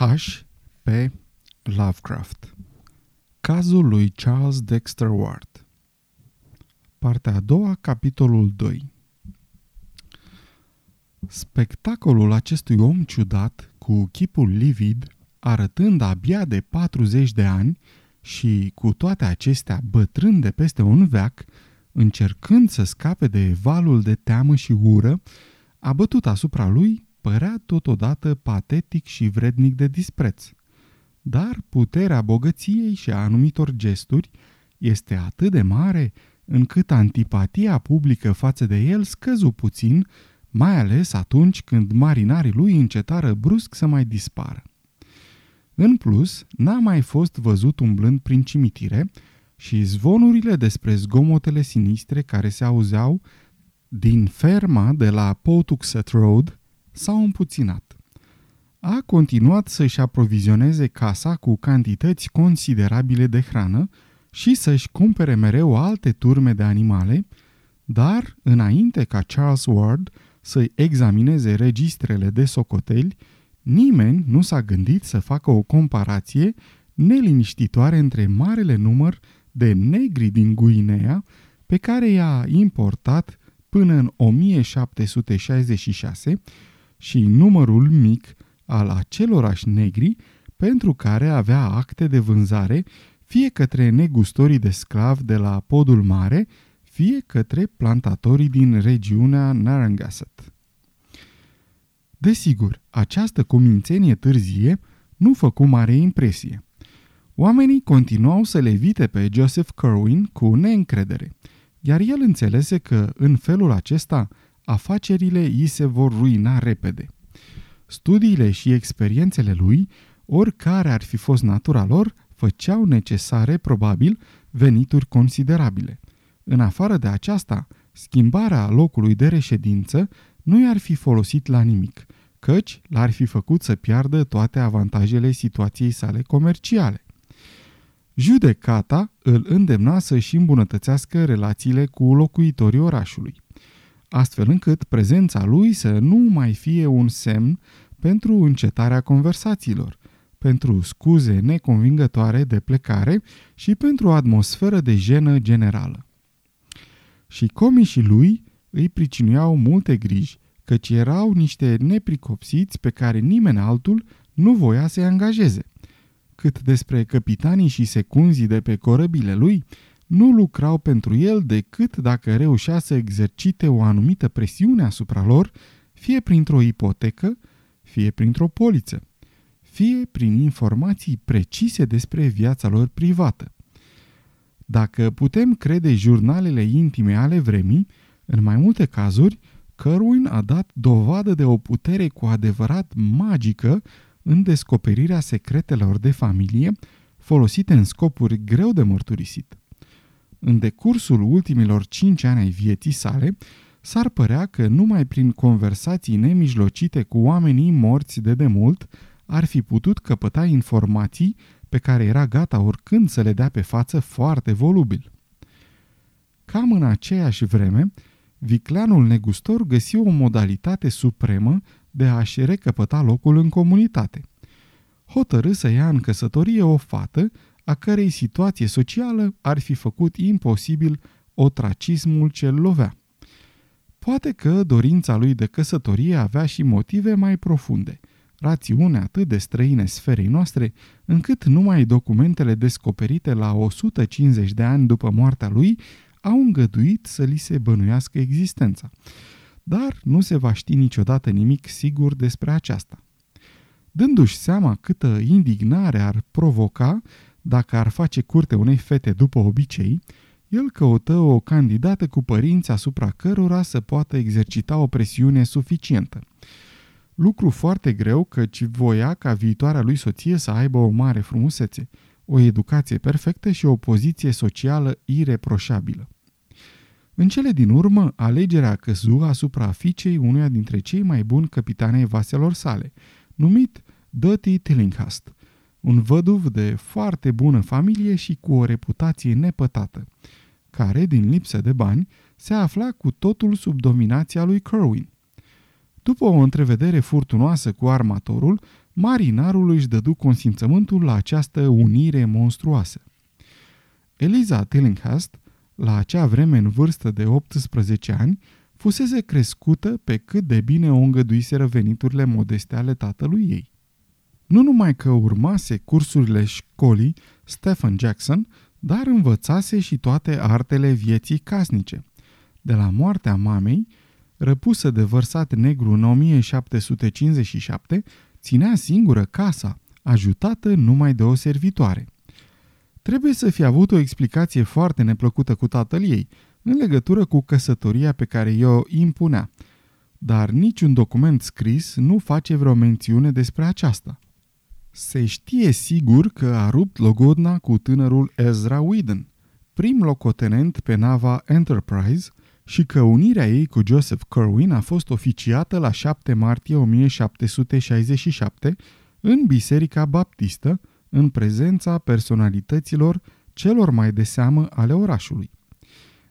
H. P. Lovecraft Cazul lui Charles Dexter Ward Partea a doua, capitolul 2 Spectacolul acestui om ciudat, cu chipul livid, arătând abia de 40 de ani și, cu toate acestea, bătrân de peste un veac, încercând să scape de valul de teamă și ură, a bătut asupra lui părea totodată patetic și vrednic de dispreț. Dar puterea bogăției și a anumitor gesturi este atât de mare încât antipatia publică față de el scăzu puțin, mai ales atunci când marinarii lui încetară brusc să mai dispară. În plus, n-a mai fost văzut umblând prin cimitire și zvonurile despre zgomotele sinistre care se auzeau din ferma de la Potuxet Road s-au împuținat. A continuat să-și aprovizioneze casa cu cantități considerabile de hrană și să-și cumpere mereu alte turme de animale, dar, înainte ca Charles Ward să-i examineze registrele de socoteli, nimeni nu s-a gândit să facă o comparație neliniștitoare între marele număr de negri din Guinea pe care i-a importat până în 1766 și numărul mic al acelorași negri pentru care avea acte de vânzare fie către negustorii de sclav de la Podul Mare, fie către plantatorii din regiunea Narragansett. Desigur, această cumințenie târzie nu făcu mare impresie. Oamenii continuau să le vite pe Joseph Kerwin cu neîncredere, iar el înțelese că, în felul acesta, afacerile îi se vor ruina repede. Studiile și experiențele lui, oricare ar fi fost natura lor, făceau necesare, probabil, venituri considerabile. În afară de aceasta, schimbarea locului de reședință nu i-ar fi folosit la nimic, căci l-ar fi făcut să piardă toate avantajele situației sale comerciale. Judecata îl îndemna să-și îmbunătățească relațiile cu locuitorii orașului astfel încât prezența lui să nu mai fie un semn pentru încetarea conversațiilor, pentru scuze neconvingătoare de plecare și pentru o atmosferă de jenă generală. Și comișii lui îi pricinuiau multe griji, căci erau niște nepricopsiți pe care nimeni altul nu voia să-i angajeze. Cât despre capitanii și secunzii de pe corăbile lui, nu lucrau pentru el decât dacă reușea să exercite o anumită presiune asupra lor, fie printr-o ipotecă, fie printr-o poliță, fie prin informații precise despre viața lor privată. Dacă putem crede jurnalele intime ale vremii, în mai multe cazuri, Kerwin a dat dovadă de o putere cu adevărat magică în descoperirea secretelor de familie folosite în scopuri greu de mărturisit. În decursul ultimilor cinci ani ai vieții sale, s-ar părea că numai prin conversații nemijlocite cu oamenii morți de demult ar fi putut căpăta informații pe care era gata oricând să le dea pe față foarte volubil. Cam în aceeași vreme, vicleanul negustor găsi o modalitate supremă de a-și recăpăta locul în comunitate. Hotărâ să ia în căsătorie o fată a cărei situație socială ar fi făcut imposibil otracismul ce lovea. Poate că dorința lui de căsătorie avea și motive mai profunde, rațiune atât de străine sferei noastre, încât numai documentele descoperite la 150 de ani după moartea lui au îngăduit să li se bănuiască existența. Dar nu se va ști niciodată nimic sigur despre aceasta. Dându-și seama câtă indignare ar provoca dacă ar face curte unei fete după obicei, el căută o candidată cu părinți asupra cărora să poată exercita o presiune suficientă. Lucru foarte greu căci voia ca viitoarea lui soție să aibă o mare frumusețe, o educație perfectă și o poziție socială ireproșabilă. În cele din urmă, alegerea căzu asupra fiicei unuia dintre cei mai buni capitani ai vaselor sale, numit Dirty Tillinghast, un văduv de foarte bună familie și cu o reputație nepătată, care, din lipsă de bani, se afla cu totul sub dominația lui Kerwin. După o întrevedere furtunoasă cu armatorul, marinarul își dădu consimțământul la această unire monstruoasă. Eliza Tillinghast, la acea vreme în vârstă de 18 ani, fusese crescută pe cât de bine o îngăduiseră veniturile modeste ale tatălui ei. Nu numai că urmase cursurile școlii Stephen Jackson, dar învățase și toate artele vieții casnice. De la moartea mamei, răpusă de vărsat negru în 1757, ținea singură casa, ajutată numai de o servitoare. Trebuie să fi avut o explicație foarte neplăcută cu tatăl ei, în legătură cu căsătoria pe care i-o impunea, dar niciun document scris nu face vreo mențiune despre aceasta. Se știe sigur că a rupt logodna cu tânărul Ezra Whedon, prim locotenent pe nava Enterprise, și că unirea ei cu Joseph Kerwin a fost oficiată la 7 martie 1767 în Biserica Baptistă, în prezența personalităților celor mai de seamă ale orașului.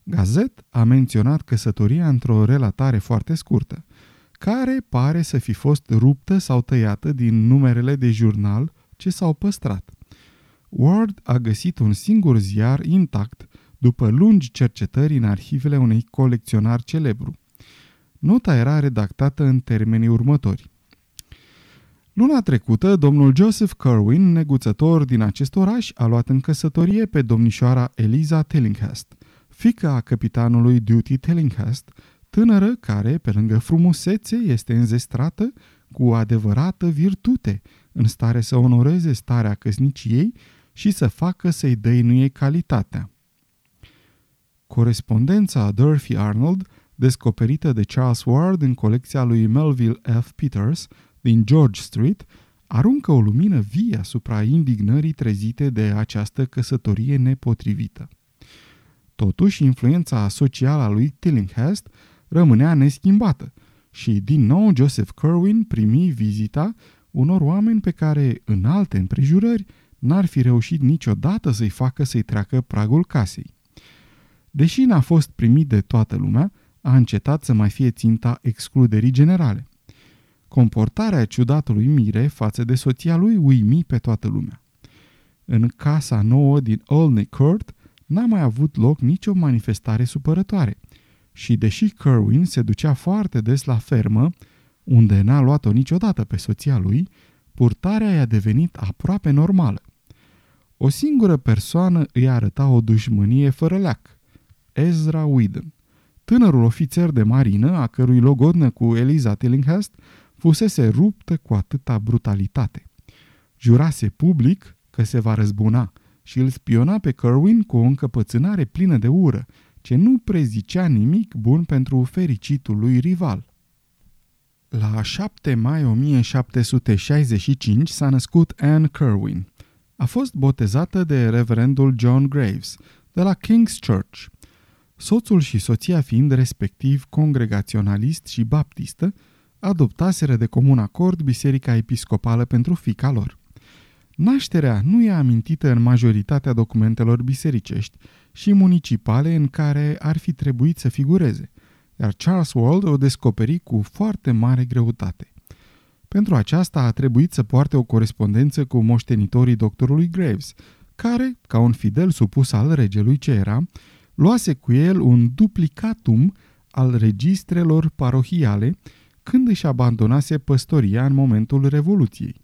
Gazet a menționat căsătoria într-o relatare foarte scurtă, care pare să fi fost ruptă sau tăiată din numerele de jurnal ce s-au păstrat. Ward a găsit un singur ziar intact după lungi cercetări în arhivele unui colecționar celebru. Nota era redactată în termenii următori. Luna trecută, domnul Joseph Kerwin, neguțător din acest oraș, a luat în căsătorie pe domnișoara Eliza Tillinghast, fica a capitanului Duty Tillinghast, tânără care, pe lângă frumusețe, este înzestrată cu adevărată virtute, în stare să onoreze starea căsniciei și să facă să-i dăinuie calitatea. Corespondența Durfee Arnold, descoperită de Charles Ward în colecția lui Melville F. Peters din George Street, aruncă o lumină vie asupra indignării trezite de această căsătorie nepotrivită. Totuși, influența socială a lui Tillinghast rămânea neschimbată și, din nou, Joseph Kerwin primi vizita unor oameni pe care, în alte împrejurări, n-ar fi reușit niciodată să-i facă să-i treacă pragul casei. Deși n-a fost primit de toată lumea, a încetat să mai fie ținta excluderii generale. Comportarea ciudatului Mire față de soția lui uimi pe toată lumea. În casa nouă din Olney Court n-a mai avut loc nicio manifestare supărătoare și deși Kerwin se ducea foarte des la fermă, unde n-a luat-o niciodată pe soția lui, purtarea i-a devenit aproape normală. O singură persoană îi arăta o dușmânie fără leac – Ezra Whedon, tânărul ofițer de marină a cărui logodnă cu Eliza Tillinghast fusese ruptă cu atâta brutalitate. Jurase public că se va răzbuna și îl spiona pe Kerwin cu o încăpățânare plină de ură, ce nu prezicea nimic bun pentru fericitul lui rival. La 7 mai 1765 s-a născut Anne Kerwin. A fost botezată de reverendul John Graves, de la King's Church – soțul și soția fiind respectiv congregaționalist și baptistă, adoptaseră de comun acord Biserica Episcopală pentru fica lor. Nașterea nu e amintită în majoritatea documentelor bisericești și municipale în care ar fi trebuit să figureze, iar Charles Wald o descoperi cu foarte mare greutate. Pentru aceasta a trebuit să poarte o corespondență cu moștenitorii doctorului Graves, care, ca un fidel supus al regelui ce era, luase cu el un duplicatum al registrelor parohiale când își abandonase păstoria în momentul Revoluției.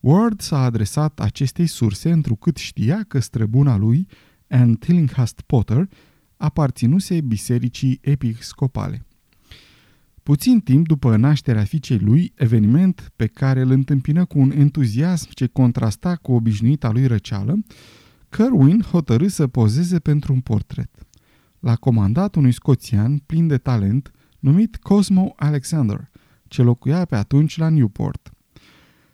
Ward s-a adresat acestei surse întrucât știa că străbuna lui, Anne Tillinghast Potter, aparținuse bisericii episcopale. Puțin timp după nașterea fiicei lui, eveniment pe care îl întâmpină cu un entuziasm ce contrasta cu obișnuita lui răceală, Kerwin hotărâ să pozeze pentru un portret. L-a comandat unui scoțian plin de talent numit Cosmo Alexander, ce locuia pe atunci la Newport.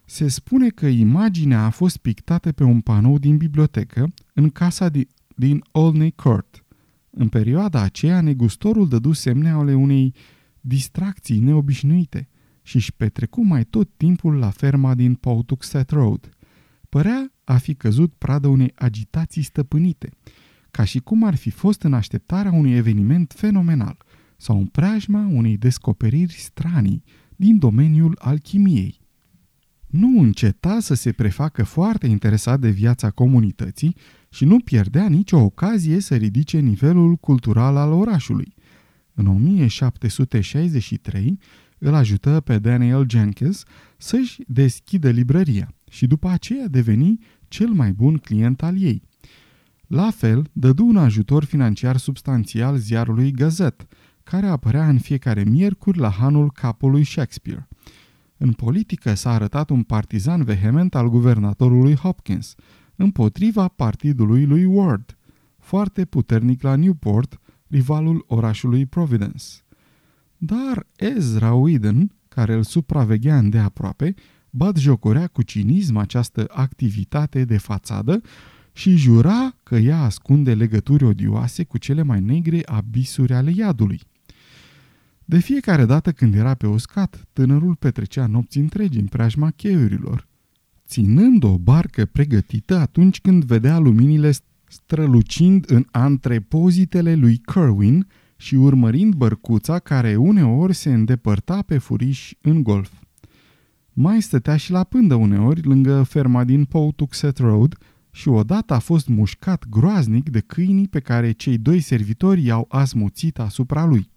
Se spune că imaginea a fost pictată pe un panou din bibliotecă în casa din, din Olney Court. În perioada aceea, negustorul dădu semne ale unei distracții neobișnuite și își petrecu mai tot timpul la ferma din Pawtuxet Road. Părea a fi căzut pradă unei agitații stăpânite, ca și cum ar fi fost în așteptarea unui eveniment fenomenal sau în preajma unei descoperiri stranii din domeniul alchimiei. nu înceta să se prefacă foarte interesat de viața comunității și nu pierdea nicio ocazie să ridice nivelul cultural al orașului. În 1763 îl ajută pe Daniel Jenkins să-și deschidă librăria și după aceea deveni cel mai bun client al ei. La fel, dădu un ajutor financiar substanțial ziarului Gazette, care apărea în fiecare miercuri la hanul capului Shakespeare. În politică s-a arătat un partizan vehement al guvernatorului Hopkins, împotriva partidului lui Ward, foarte puternic la Newport, rivalul orașului Providence. Dar Ezra Whedon, care îl supraveghea îndeaproape, jocorea cu cinism această activitate de fațadă și jura că ea ascunde legături odioase cu cele mai negre abisuri ale iadului. De fiecare dată când era pe uscat, tânărul petrecea nopți întregi în preajma cheiurilor, ținând o barcă pregătită atunci când vedea luminile strălucind în antrepozitele lui Kerwin și urmărind bărcuța care uneori se îndepărta pe furiș în golf. Mai stătea și la pândă uneori lângă ferma din Poutuxet Road și odată a fost mușcat groaznic de câinii pe care cei doi servitori i-au asmuțit asupra lui.